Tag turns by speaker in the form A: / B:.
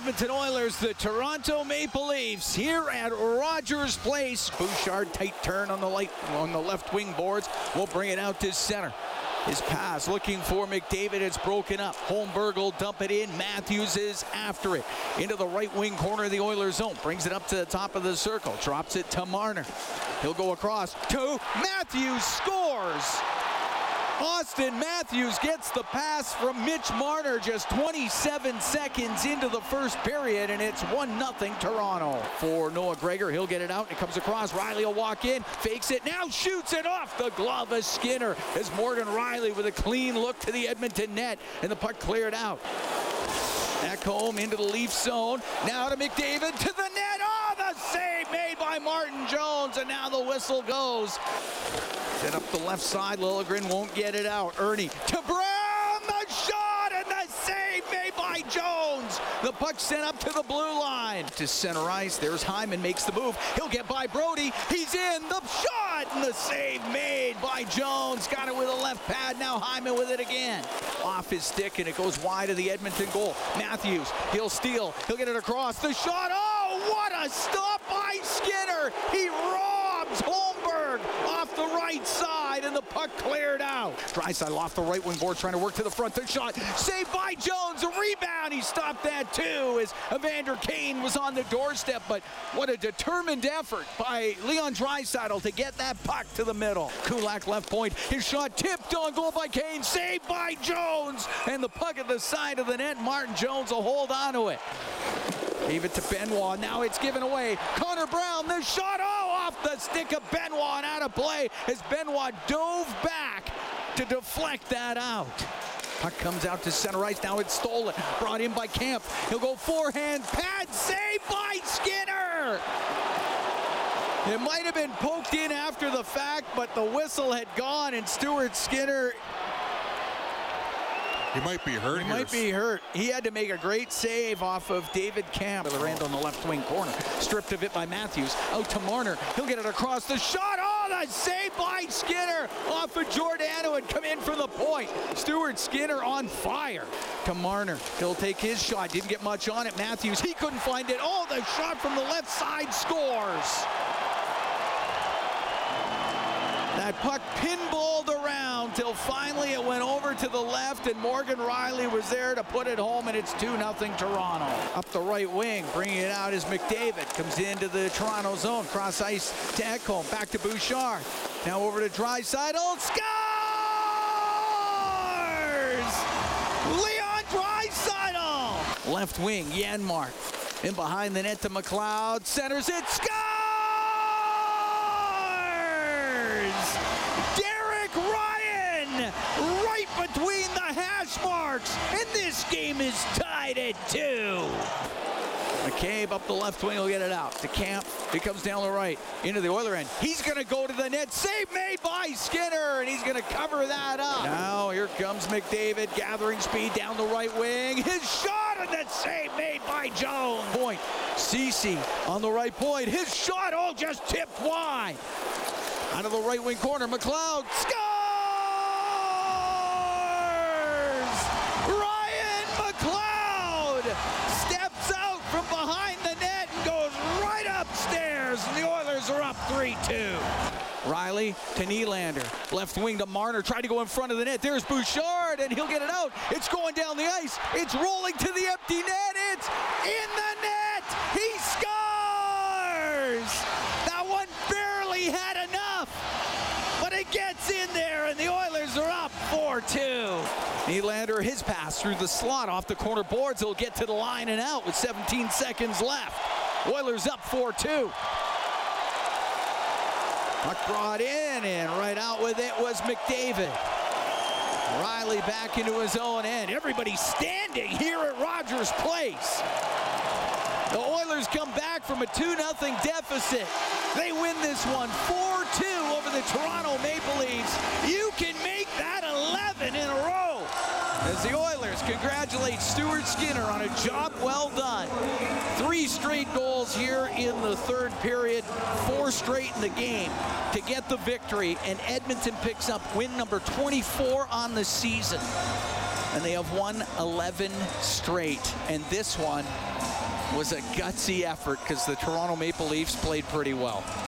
A: Edmonton Oilers, the Toronto Maple Leafs, here at Rogers Place. Bouchard tight turn on the light on the left wing boards. We'll bring it out to center. His pass looking for McDavid. It's broken up. Holmberg will dump it in. Matthews is after it. Into the right wing corner of the Oilers zone. Brings it up to the top of the circle. Drops it to Marner. He'll go across to Matthews. Scores. Auston Matthews gets the pass from Mitch Marner just 27 seconds into the first period, and it's 1 0 Toronto. For Noah Gregor, he'll get it out. And it comes across. Rielly will walk in, fakes it, now shoots it off the glove of Skinner as Morgan Rielly with a clean look to the Edmonton net, and the puck cleared out. Back home into the Leaf zone. Now to McDavid to the net. Oh, the save made by Martin Jones, and now the whistle goes. Set up the left side. Liljegren won't get it out. Ernie to Brown. The shot and the save made by Jones. The puck sent up to the blue line. To center ice. There's Hyman makes the move. He'll get by Brodie. He's in. The shot and the save made by Jones. Got it with a left pad. Now Hyman with it again. Off his stick and it goes wide of the Edmonton goal. Matthews. He'll steal. He'll get it across. The shot. Oh, what a stop by Skinner. He robs Holmberg off the right side, and the puck cleared out. Draisaitl off the right wing board, trying to work to the front. The shot saved by Jones. A rebound. He stopped that too, as Evander Kane was on the doorstep. But what a determined effort by Leon Draisaitl to get that puck to the middle. Kulak left point. His shot tipped on goal by Kane, saved by Jones, and the puck at the side of the net. Martin Jones will hold on to it. Gave it to Benoit. Now it's given away. Connor Brown, the shot, oh, off the stick of Benoit and out of play as Benoit dove back to deflect that out. Puck comes out to center ice. Now it's stolen. Brought in by Kämpf. He'll go forehand. Pad save by Skinner. It might have been poked in after the fact, but the whistle had gone, and Stuart Skinner
B: He might be hurt
A: he
B: here.
A: might be hurt. He had to make a great save off of David Kämpf. The Rand on the left wing corner. Stripped of it by Matthews. Out to Marner. He'll get it across the shot. Oh, the save by Skinner off of Giordano and come in from the point. Stuart Skinner on fire. To Marner. He'll take his shot. Didn't get much on it. Matthews, he couldn't find it. Oh, the shot from the left side scores. That puck pinballed around till finally it went over to the left, and Morgan Rielly was there to put it home, and it's 2 0 Toronto. Up the right wing, bringing it out is McDavid. Comes into the Toronto zone, cross ice to Ekholm, back to Bouchard. Now over to Draisaitl, scores! Leon Draisaitl! Left wing, Janmark. In behind the net to McLeod, centers it, scores! Between the hash marks, and this game is tied at two. McCabe up the left wing will get it out. To Kämpf. He comes down the right into the Oiler end. He's going to go to the net. Save made by Skinner, and he's going to cover that up. Now here comes McDavid gathering speed down the right wing. His shot and that save made by Jones. Point. Ceci on the right point. His shot all just tipped wide. Out of the right wing corner, McLeod scores! Ryan McLeod steps out from behind the net and goes right upstairs, and the Oilers are up 3-2. Rielly to Nylander. Left wing to Marner. Tried to go in front of the net. There's Bouchard, and he'll get it out. It's going down the ice. It's rolling to the empty net. It's in the net. He scores! That one barely had enough, but it gets in there, and the Oilers are up 4-2. Nylander, his pass through the slot off the corner boards. He'll get to the line and out with 17 seconds left. Oilers up 4-2. Puck brought in, and right out with it was McDavid. Rielly back into his own end. Everybody standing here at Rogers Place. The Oilers come back from a 2-0 deficit. They win this one 4-2 over the Toronto Maple Leafs. You can make that 11 in a row. As the Oilers congratulate Stuart Skinner on a job well done. Straight goals here in the third period, four straight in the game to get the victory, and Edmonton picks up win number 24 on the season. And they have won 11 straight, and this one was a gutsy effort because the Toronto Maple Leafs played pretty well.